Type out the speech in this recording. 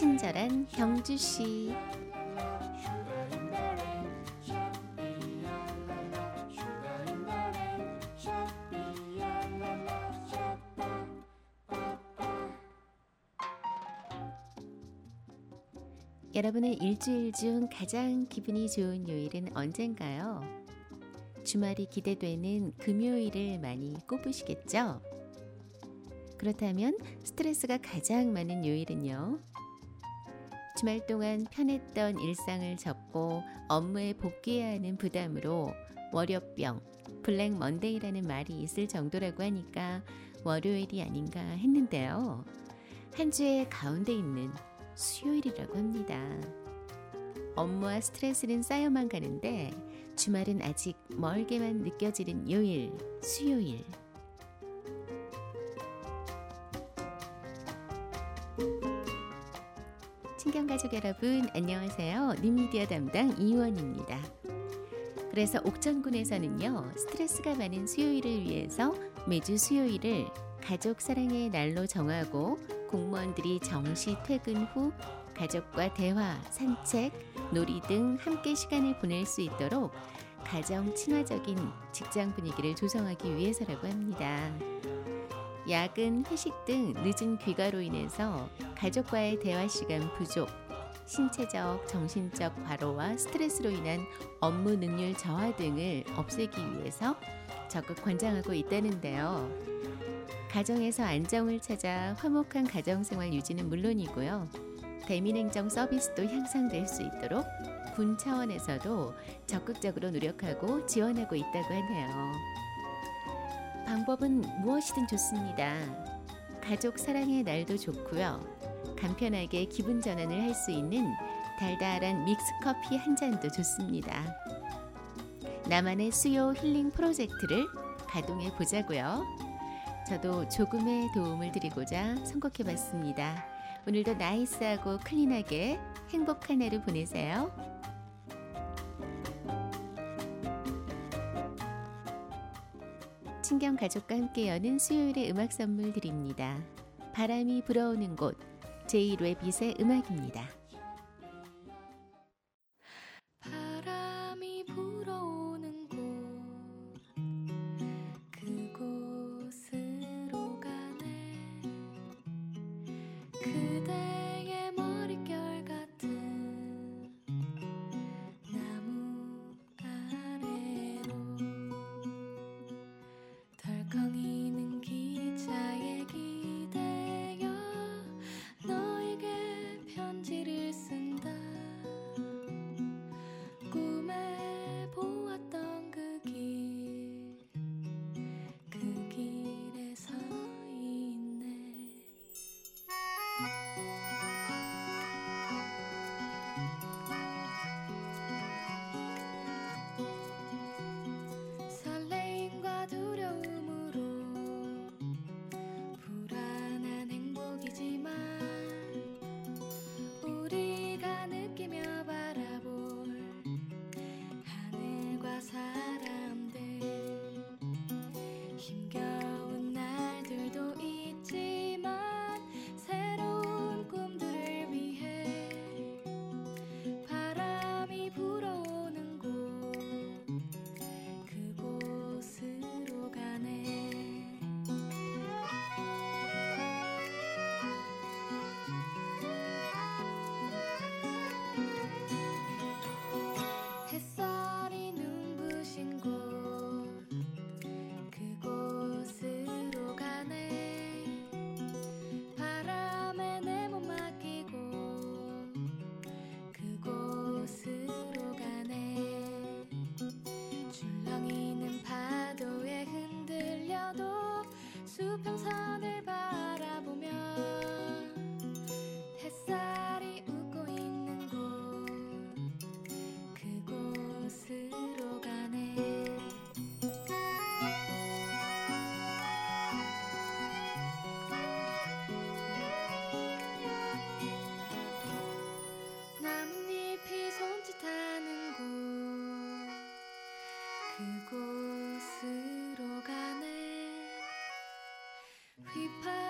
친절한 경주 씨. 여러분의 일주일 중 가장 기분이 좋은 요일은 언젠가요? 주말이 기대되는 금요일을 많이 꼽으시겠죠? 그렇다면 스트레스가 가장 많은 요일은요? 주말 동안 편했던 일상을 접고 업무에 복귀해야 하는 부담으로 월요병, 블랙 먼데이라는 말이 있을 정도라고 하니까 월요일이 아닌가 했는데요. 한 주의 가운데 있는 수요일이라고 합니다. 업무와 스트레스는 쌓여만 가는데 주말은 아직 멀게만 느껴지는 요일, 수요일. 친경가족 여러분, 안녕하세요. 뉴미디어 담당 이원입니다. 그래서 옥천군에서는요, 스트레스가 많은 수요일을 위해서 매주 수요일을 가족 사랑의 날로 정하고 공무원들이 정시 퇴근 후 가족과 대화, 산책, 놀이 등 함께 시간을 보낼 수 있도록 가정 친화적인 직장 분위기를 조성하기 위해서라고 합니다. 야근, 회식 등 늦은 귀가로 인해서 가족과의 대화 시간 부족, 신체적, 정신적 과로와 스트레스로 인한 업무 능률 저하 등을 없애기 위해서 적극 권장하고 있다는데요. 가정에서 안정을 찾아 화목한 가정생활 유지는 물론이고요. 대민행정 서비스도 향상될 수 있도록 군 차원에서도 적극적으로 노력하고 지원하고 있다고 하네요. 방법은 무엇이든 좋습니다. 가족 사랑의 날도 좋고요. 간편하게 기분 전환을 할 수 있는 달달한 믹스 커피 한 잔도 좋습니다. 나만의 수요 힐링 프로젝트를 가동해 보자고요. 저도 조금의 도움을 드리고자 선곡해 봤습니다. 오늘도 나이스하고 클린하게 행복한 하루 보내세요. 친경 가족과 함께 여는 수요일의 음악 선물 드립니다. 바람이 불어오는 곳 제1회 빛의 음악입니다. He.